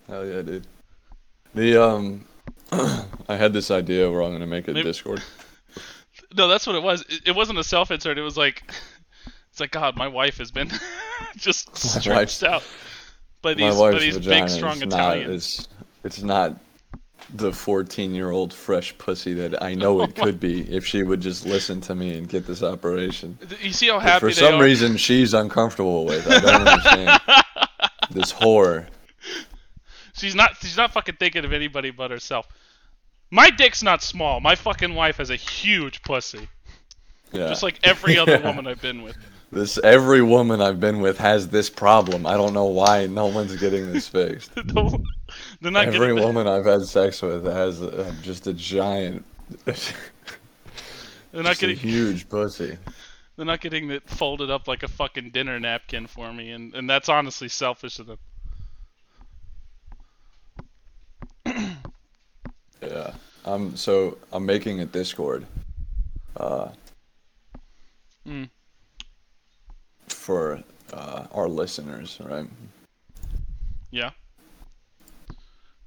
Hell yeah, dude. The um I had this idea where I'm gonna make a Maybe- Discord. No, that's what it was. It, it wasn't a self insert. It was like it's like God, my wife has been just stretched out by these by these big strong is Italians. not it's it's not the 14 year old fresh pussy that I know oh it could be if she would just listen to me and get this operation. You see how happy for some are? reason she's uncomfortable with. I don't understand. this whore. She's not. She's not fucking thinking of anybody but herself. My dick's not small. My fucking wife has a huge pussy, Yeah. just like every other Yeah. woman I've been with. This every woman I've been with has this problem. I don't know why no one's getting this fixed. They're not Every woman I've had sex with has uh just a giant, they're not just a getting. huge pussy. They're not getting it folded up like a fucking dinner napkin for me, and and that's honestly selfish of them. Yeah. Um. So I'm making a Discord. Uh. Mm. For uh, our listeners, right? Yeah.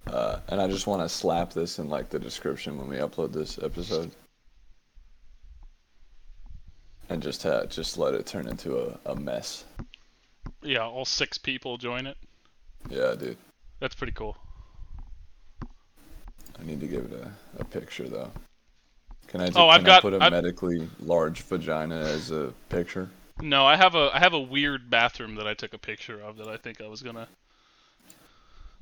Uh, and I just want to slap this in like the description when we upload this episode, and just ha- just let it turn into a, a mess. Yeah, all six people join it. Yeah, dude. That's pretty cool. I need to give it a, a picture though. Can I? Oh, can I've I got- put a I've- medically large vagina as a picture. No, I have a I have a weird bathroom that I took a picture of that I think I was gonna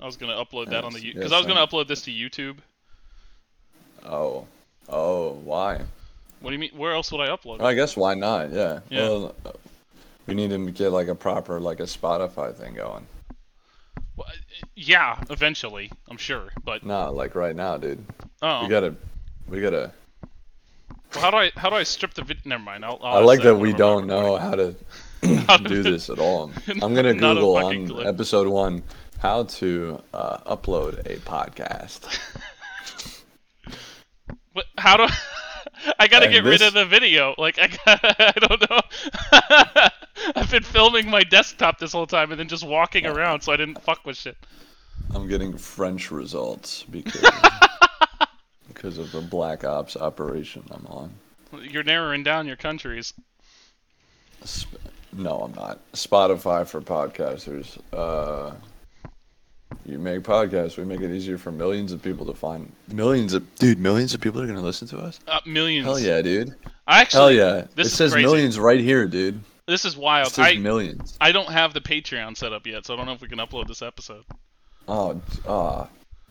I was gonna upload that on the because yes, I was gonna upload this to YouTube. Oh, oh, why? What do you mean? Where else would I upload? I guess why not? Yeah. Yeah. Well, we need to get like a proper like a Spotify thing going. Well, yeah, eventually, I'm sure. But Nah, like right now, dude. oh, We gotta, we gotta. Well, how do I how do I strip the vid? Never mind. I'll, I'll I like that we don't know how to do this at all. I'm gonna Google on clue. episode one how to uh, upload a podcast. What, how do I gotta And get rid of the video? Like I I don't know. I've been filming my desktop this whole time and then just walking around, so I didn't fuck with shit. I'm getting French results because because of the Black Ops operation I'm on. You're narrowing down your countries. No, I'm not. Spotify for podcasters. Uh, you make podcasts. We make it easier for millions of people to find. Millions of dude, millions of people are gonna listen to us. Uh, millions. Hell yeah, dude. I actually. Hell yeah. this it says crazy. millions right here, dude. This is It wild. says I millions. I don't have the Patreon set up yet, so I don't know if we can upload this episode. Oh, ah,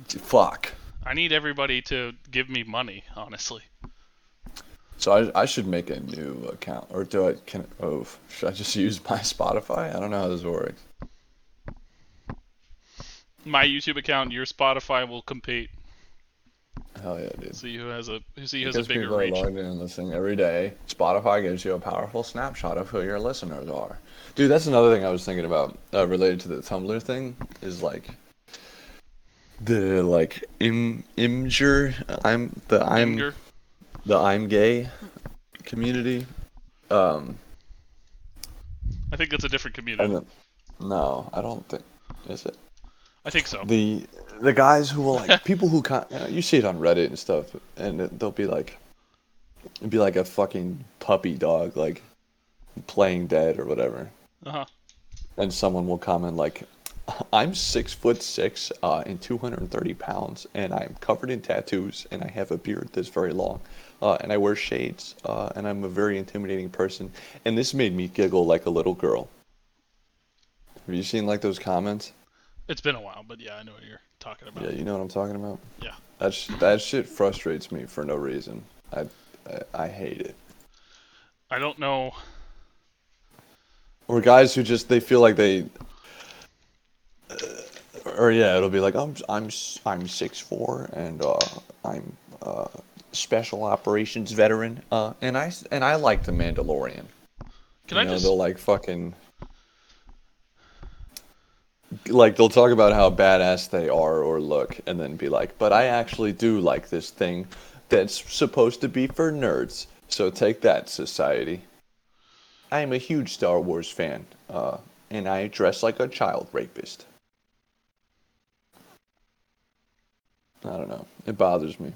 d- fuck. I need everybody to give me money, honestly. So I, I should make a new account, or do I? Can oh, should I just use my Spotify? I don't know how this works. My YouTube account, your Spotify will compete. Hell yeah, dude. See who has a see who has Because a bigger people are reach. logged in and listening every day, Spotify gives you a powerful snapshot of who your listeners are. Dude, that's another thing I was thinking about uh, related to the Tumblr thing. Is like the like im imger I'm the I'm Imgur? the I'm gay community. Um, I think that's a different community. and then, no, I don't think is it. I think so. the the guys who will like people who con- you, know, you see it on Reddit and stuff, and it- they'll be like, it'd be like a fucking puppy dog like playing dead or whatever, Uh huh. and someone will comment like, "I'm six foot six uh, and 230 pounds, and I'm covered in tattoos, and I have a beard that's very long." Uh, and I wear shades, uh, and I'm a very intimidating person. And this made me giggle like a little girl. Have you seen like those comments? It's been a while, but yeah, I know what you're talking about. Yeah, you know what I'm talking about. Yeah. That sh- that shit frustrates me for no reason. I, I I hate it. I don't know. Or guys who just they feel like they. Uh, or yeah, it'll be like I'm I'm I'm six four and uh, I'm uh, special operations veteran uh, and I and I like the Mandalorian. Can you I know, just? they'll like fucking like they'll talk about how badass they are or look and then be like but i actually do like this thing that's supposed to be for nerds so take that society i am a huge star wars fan uh, and i dress like a child rapist i don't know it bothers me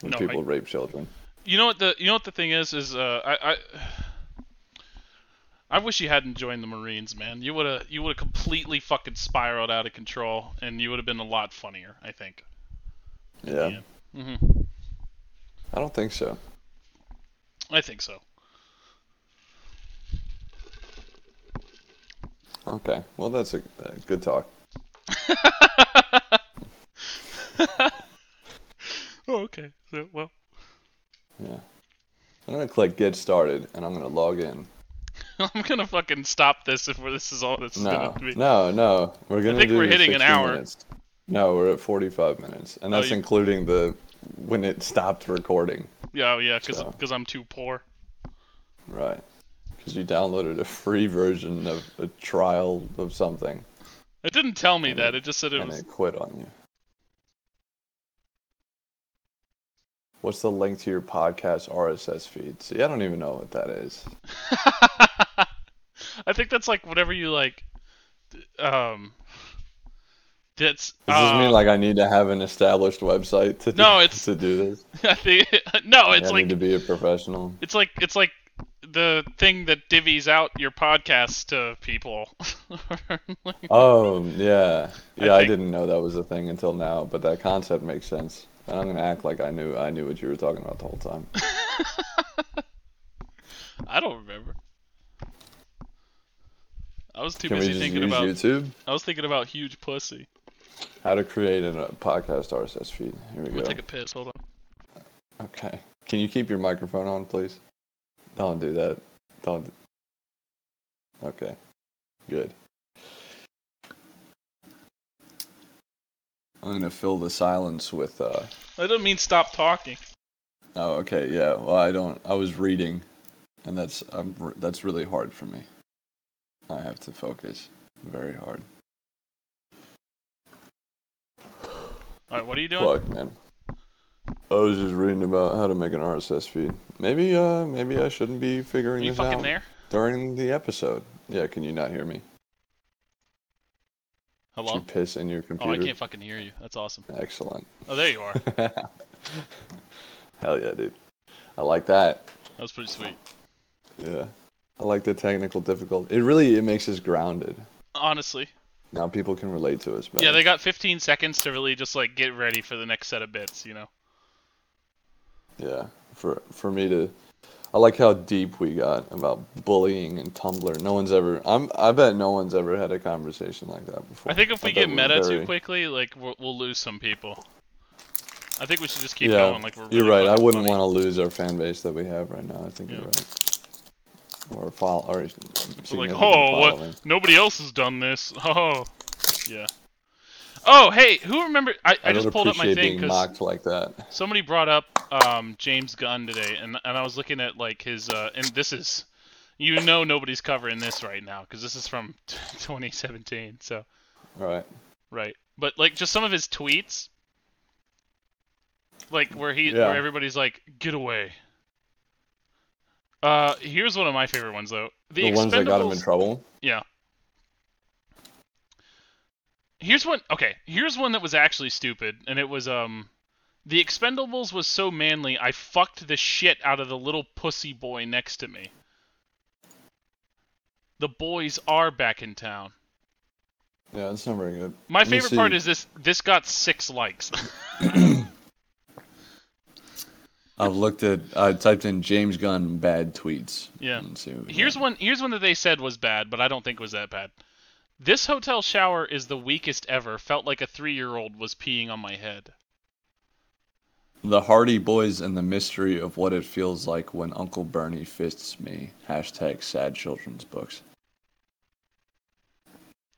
when No, people I- rape children You know what the you know what the thing is is uh I I. I wish you hadn't joined the Marines, man. You would have you would have completely fucking spiraled out of control, and you would have been a lot funnier. I think. yeah, Yeah. hmm i don't think so I think so. okay well that's a, a good talk Oh, okay. So, well, Yeah. I'm gonna click get started and I'm gonna log in. I'm gonna fucking stop this if this is all this is No, gonna be. no, no. We're gonna think do we're hitting an hour. Minutes. No, we're at 45 minutes, and Oh, that's you- including the when it stopped recording. Yeah, oh, yeah, because So. I'm too poor. Right. Because you downloaded a free version of a trial of something, It didn't tell me And that. it- It just said it and was. it quit on you. What's the link to your podcast RSS feed? See, I don't even know what that is. I think that's like whatever you like. Um, that's. Does this uh, mean like I need to have an established website to No, do, it's- to do this? I think no, I it's like need to be a professional. it's like it's like the thing that divvies out your podcasts to people. Like, Oh yeah, yeah. I, think- didn't know that was a thing until now, but that concept makes sense. And I'm gonna act like I knew I knew what you were talking about the whole time. I don't remember. I was too Can we busy just thinking use about. YouTube? I was thinking about huge pussy. How to create a podcast RSS feed? Here we I'm go. take a piss. Hold on. Okay. Can you keep your microphone on, please? Don't do that. Don't. Okay. Good. I'm gonna fill the silence with. uh I don't mean stop talking. Oh, okay. Yeah. Well, I don't. I was reading, and that's um, that's really hard for me. I have to focus very hard. All right, what are you doing? Fuck, man. I was just reading about how to make an RSS feed. Maybe, uh, maybe I shouldn't be Are figuring you this fucking out there? during the episode. Yeah. Can you not hear me? Did you piss in your Oh, I can't fucking hear you. That's awesome. Excellent. Oh, there you are. Hell yeah, dude. I like that. That was pretty sweet. Yeah. I like the technical difficulty. It really it makes us grounded. Honestly. Now people can relate to us better. Yeah, they got 15 seconds to really just like get ready for the next set of bits. You know. Yeah. For for me to I like how deep we got about bullying and Tumblr. No one's ever I'm I bet no one's ever had a conversation like that before. I think if we get meta too quickly, like we'll, we'll lose some people. I think we should just keep yeah, going. Like we're. you're right. I wouldn't want to lose our fan base that we have right now. I think Yeah. you're right. Or follow or like, oh, what? Nobody else has done this. Oh, yeah. Oh, hey, who remember? I, I, I just pulled up my thing because like that. somebody brought up um, James Gunn today, and and I was looking at like his uh, and this is, you know, nobody's covering this right now because this is from 2017. So right. right, but like just some of his tweets, like where he Yeah. where everybody's like, get away. Uh, here's one of my favorite ones though. The, The, ones that got him in trouble. Yeah. Here's one. Okay, here's one that was actually stupid, and it was um, the Expendables was so manly, I fucked the shit out of the little pussy boy next to me. The boys are back in town. Yeah, that's not very good. My Let me favorite part is this. This got six likes. I've looked at. I typed in James Gunn bad tweets. Yeah. and see what we Here's got. one. Here's one that they said was bad, but I don't think it was that bad. This hotel shower is the weakest ever. Felt like a three-year-old was peeing on my head. The Hardy Boys and the mystery of what it feels like when Uncle Bernie fists me. Hashtag sad children's books.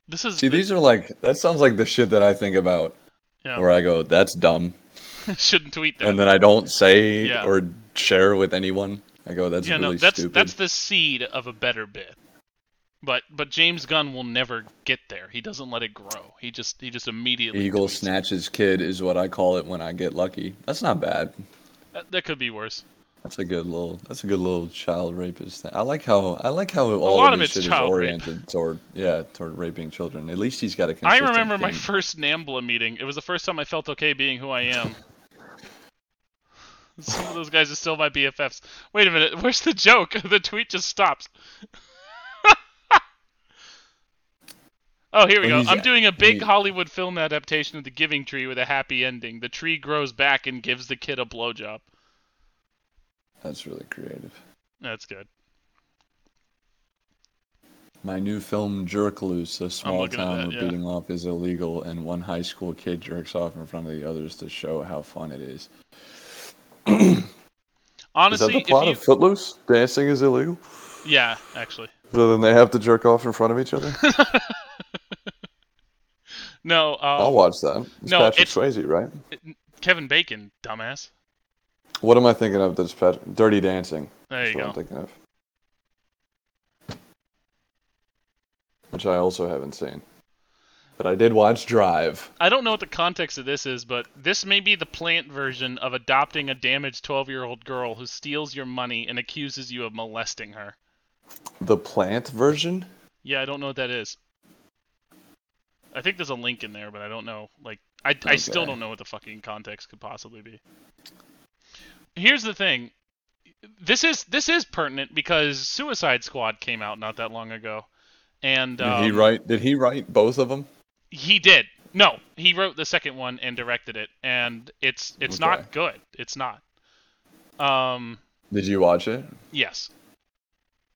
This is See, these are like that sounds like the shit that I think about. Yeah. Where I go, that's dumb, shouldn't tweet that. and then I don't say Yeah. or share with anyone. I go, that's yeah, really no, that's stupid. that's the seed of a better bit. But but James Gunn will never get there. He doesn't let it grow. He just he just immediately Eagle snatches kid is what I call it when I get lucky. That's not bad. That, that could be worse. That's a good little. That's a good little child rapist thing. I like how I like how all lot of of it's shit is child rape. oriented toward yeah toward raping children. At least he's got a I remember my first Nambla meeting. It was the first time I felt okay being who I am. Some of those guys are still my BFFs. Wait a minute, where's the joke? The tweet just stops. Oh, here we go. I'm doing a big he- Hollywood film adaptation of The Giving Tree with a happy ending. The tree grows back and gives the kid a blowjob. That's really creative. That's good. My new film Jerk Loose, a small town that, where yeah. beating off is illegal, and one high school kid jerks off in front of the others to show how fun it is. Honestly, is that the plot if you... of Footloose? Dancing is illegal, yeah, actually, so then they have to jerk off in front of each other. no. I'll Uh, watch that. It's no, Patrick it's- Swayze, right? Kevin Bacon, dumbass. What am I thinking of? That's Patrick. Dirty Dancing. There you what go. I'm thinking of. Which I also haven't seen. But I did watch Drive. I don't know what the context of this is, but this may be the plant version of adopting a damaged 12 year old girl who steals your money and accuses you of molesting her. The plant version? Yeah, I don't know what that is. I think there's a link in there, but I don't know. Like, I, I still don't know what the fucking context could possibly be. Here's the thing. This is this is pertinent because Suicide Squad came out not that long ago, and Did um, he write? Did he write both of them? He did. No, he wrote the second one and directed it, and it's it's Okay. not good. It's not. Um, Did you watch it? yes,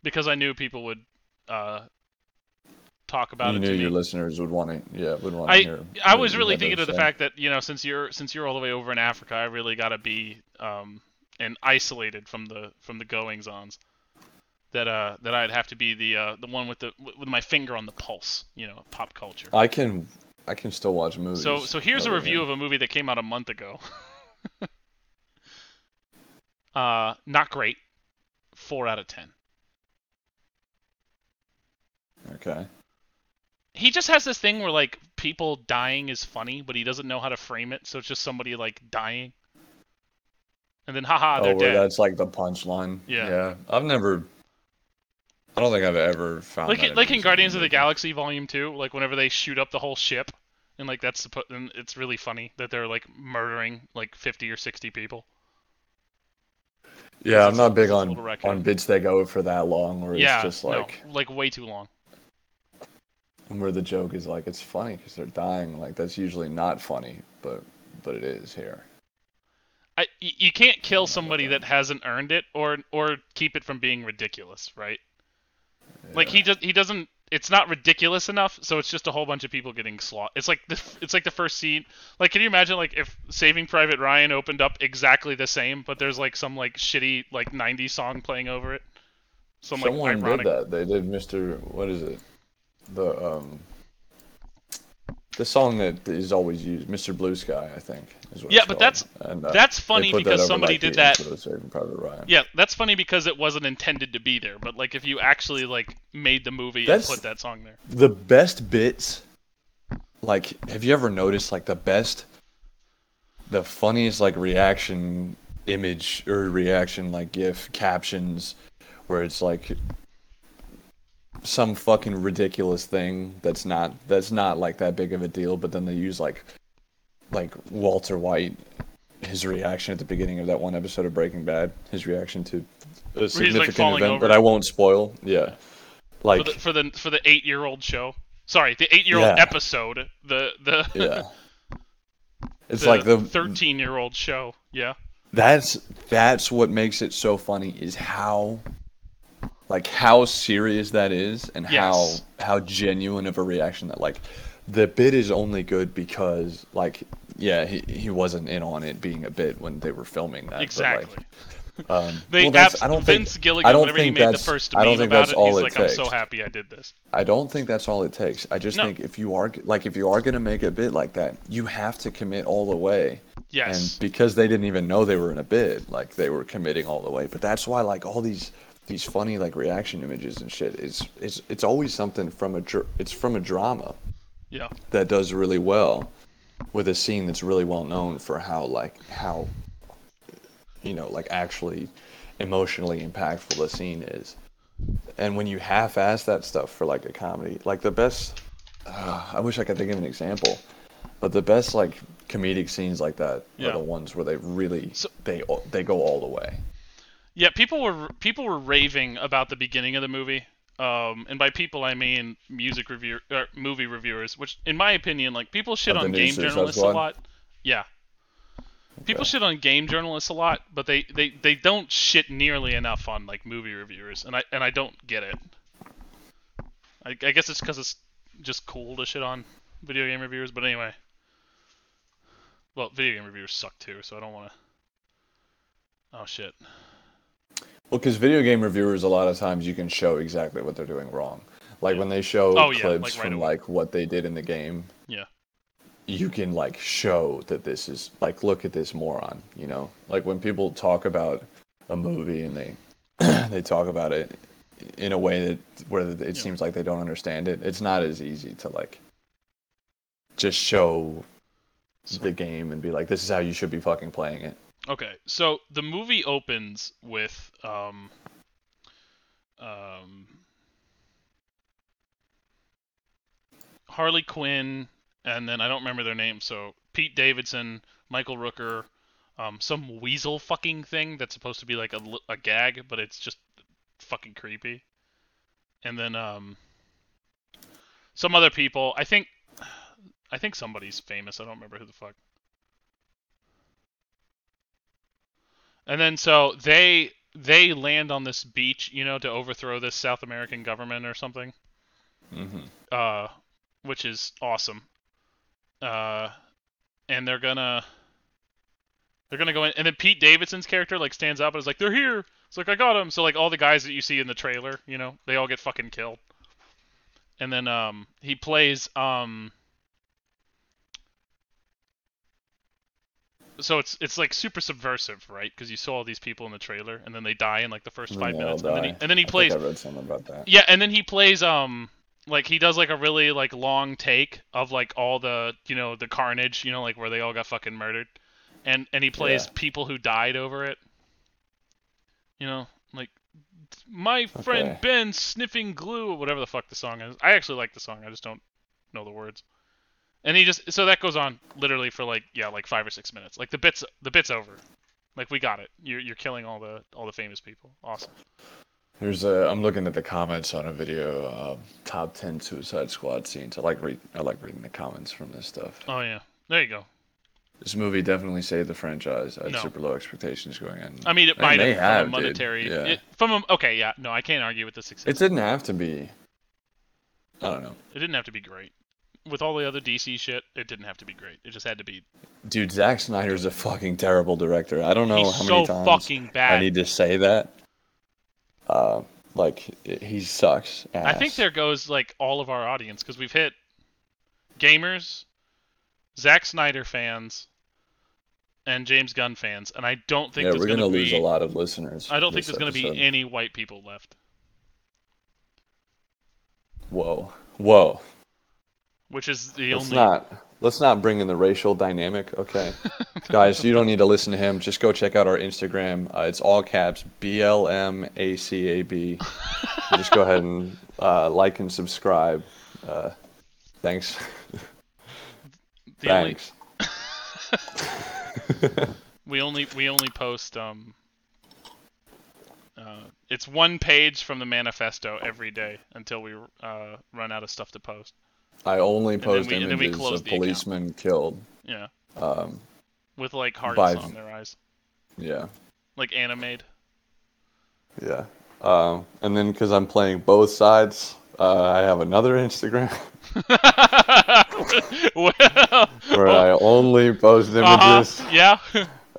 because I knew people would uh talk about you it knew to your me. listeners would want to. Yeah, would want I- to hear. I was really thinking of the fact that you know since you're since you're all the way over in Africa, I really got to be um and isolated from the from the goings ons. That uh that I'd have to be the uh the one with the with my finger on the pulse, you know, pop culture. I can. I can still watch movies. So so here's a review of a movie that came out a month ago. uh not great. 4 out of 10. Okay. He just has this thing where like people dying is funny, but he doesn't know how to frame it, so it's just somebody like dying. And then haha, oh, they're where dead. that's like the punchline. Yeah. Yeah. I've never. I don't think I've ever found Like that like in Guardians of the. Galaxy Volume 2, like whenever they shoot up the whole ship and like that's suppo- and it's really funny that they're like murdering like 50 or 60 people. Yeah, I'm not big on on bits that go for that long, where yeah, it's just like no, like way too long. Where the joke is like it's funny because they're dying. Like that's usually not funny, but but it is here. I, you can't kill somebody that hasn't earned it, or or keep it from being ridiculous, right? Like he does, he doesn't. It's not ridiculous enough, so it's just a whole bunch of people getting slaughtered. It's like the, it's like the first scene. Like, can you imagine like if Saving Private Ryan opened up exactly the same, but there's like some like shitty like '90s song playing over it? Some like Someone ironic. did that. They did Mr. What is it? The um. The song that is always used, Mr. Blue Sky, I think. Is what Yeah, but called. that's- And, uh, That's funny put that because somebody like, did that. intro to Saving Private Ryan. Yeah, that's funny because it wasn't intended to be there. But like if you actually like made the movie That's- and put that song there. the best bits like have you ever noticed like the best the funniest like reaction image or reaction like gif captions where it's like some fucking ridiculous thing that's not that's not like that big of a deal but then they use like like Walter White his reaction at the beginning of that one episode of Breaking Bad his reaction to a significant falling event over. that I won't spoil yeah like for the for the for the eight year old show. Sorry, the eight year old Yeah. episode. The the yeah it's the like the thirteen year old show. Yeah. that's that's what makes it so funny is how like how serious that is and Yes. how how genuine of a reaction that like the bit is only good because like yeah he, he wasn't in on it being a bit when they were filming that but, Exactly. like, um, They well, abs- I don't Vince think Gilligan I don't whenever he think made the first I don't think about that's it, all he's it like, takes. I'm so happy I did this. I don't think that's all it takes. I just No. think if you are like if you are gonna make a bit like that, you have to commit all the way. Yes. And because they didn't even know they were in a bid, like they were committing all the way. But that's why like all these these funny like reaction images and shit is is it's always something from a dr- it's from a drama yeah. that does really well with a scene that's really well known for how like how you know like actually emotionally impactful the scene is and when you half-ass that stuff for like a comedy like the best uh, i wish i could think of an example but the best like comedic scenes like that Yeah. are the ones where they really So- they they go all the way Yeah, people were people were raving about the beginning of the movie. Um, and by people I mean music review or movie reviewers, which in my opinion, like people shit on game journalists a lot. Yeah. People shit on game journalists a lot, but they, they, they don't shit nearly enough on like movie reviewers, and I and I don't get it. I, I guess it's because it's just cool to shit on video game reviewers, but anyway. Well, video game reviewers suck too, so I don't want to. Oh shit. Well, because video game reviewers, a lot of times you can show exactly what they're doing wrong. Like when they show Oh, yeah, clips like right from away. like what they did in the game, Yeah. you can like show that this is like look at this moron. You know, like when people talk about a movie and they they talk about it in a way that where it Yeah. seems like they don't understand it. It's not as easy to like just show the game and be like, this is how you should be fucking playing it. Okay, so the movie opens with um um Harley Quinn, and then I don't remember their names. So Pete Davidson, Michael Rooker, um, some weasel fucking thing that's supposed to be like a, a gag, but it's just fucking creepy. And then um, some other people. I think I think somebody's famous. I don't remember who the fuck. And then so they they land on this beach, you know, to overthrow this South American government or something. hmm Uh, which is awesome. Uh, and they're gonna they're gonna go in, and then Pete Davidson's character like stands up and is like, "They're here." It's like I got him. So like all the guys that you see in the trailer, you know, they all get fucking killed. And then um he plays um so it's it's like super subversive, right? Because you saw all these people in the trailer, and then they die in like the first five minutes, and then he and then he I plays I read something about that. yeah, and then he plays um like he does like a really like long take of like all the you know the carnage, you know, like where they all got fucking murdered. And and he plays Yeah. people who died over it. You know, like my friend Okay. Ben sniffing glue or whatever the fuck the song is. I actually like the song. I just don't know the words. And he just so that goes on literally for like yeah, like 5 or 6 minutes. Like the bits the bit's over. Like we got it. You're you're killing all the all the famous people. Awesome. There's a. I'm looking at the comments on a video. Uh, top ten Suicide Squad scenes. I like read. I like reading the comments from this stuff. Oh yeah. There you go. This movie definitely saved the franchise. I had No. super low expectations going in. I mean, it might have, have, from a dude. monetary. Yeah. It, from a, okay, yeah, no, I can't argue with the success. It didn't have to be. I don't know, It didn't have to be great. With all the other DC shit, it didn't have to be great. It just had to be. dude. Zack Snyder's a fucking terrible director. I don't know He's how so many times fucking bad. I need to say that. Uh, like he sucks. I think there goes like all of our audience because we've hit gamers, Zack Snyder fans, and James Gunn fans, and I don't think Yeah, there's we're gonna, gonna be. lose a lot of listeners. I don't think there's gonna be any white people left, Whoa, whoa. Which is the Let's only. not let's not bring in the racial dynamic, okay? Guys, you don't need to listen to him. Just go check out our Instagram. Uh, it's all caps B L M A C A B. Just go ahead and uh, like and subscribe. Uh, thanks. the only thanks. we only we only post um uh, it's one page from the manifesto every day until we uh, run out of stuff to post. I only post we- and then we images of the account. policemen killed. Yeah, Um, with like hearts By- on their eyes, yeah, like animated. yeah. Um, and then because I'm playing both sides, uh, I have another Instagram well, where I only post images uh-huh, yeah.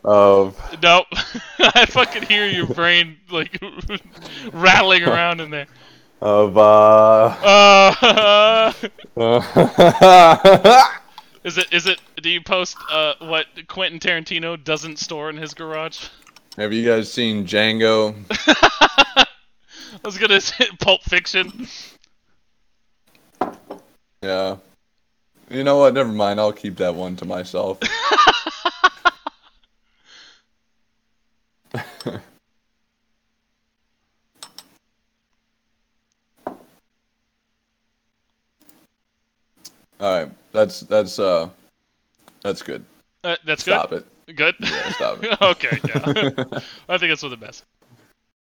of Nope. I fucking hear your brain like rattling around in there. Of uh. Uh, is it is it do you post uh what Quentin Tarantino doesn't store in his garage? Have you guys seen Django? I was gonna say Pulp Fiction. Yeah. You know what? Never mind. I'll keep that one to myself. All right. That's that's uh that's good. Uh, that's Stop good. Stop it. Good. Yeah, stop it. okay. Yeah. I think that's for the best.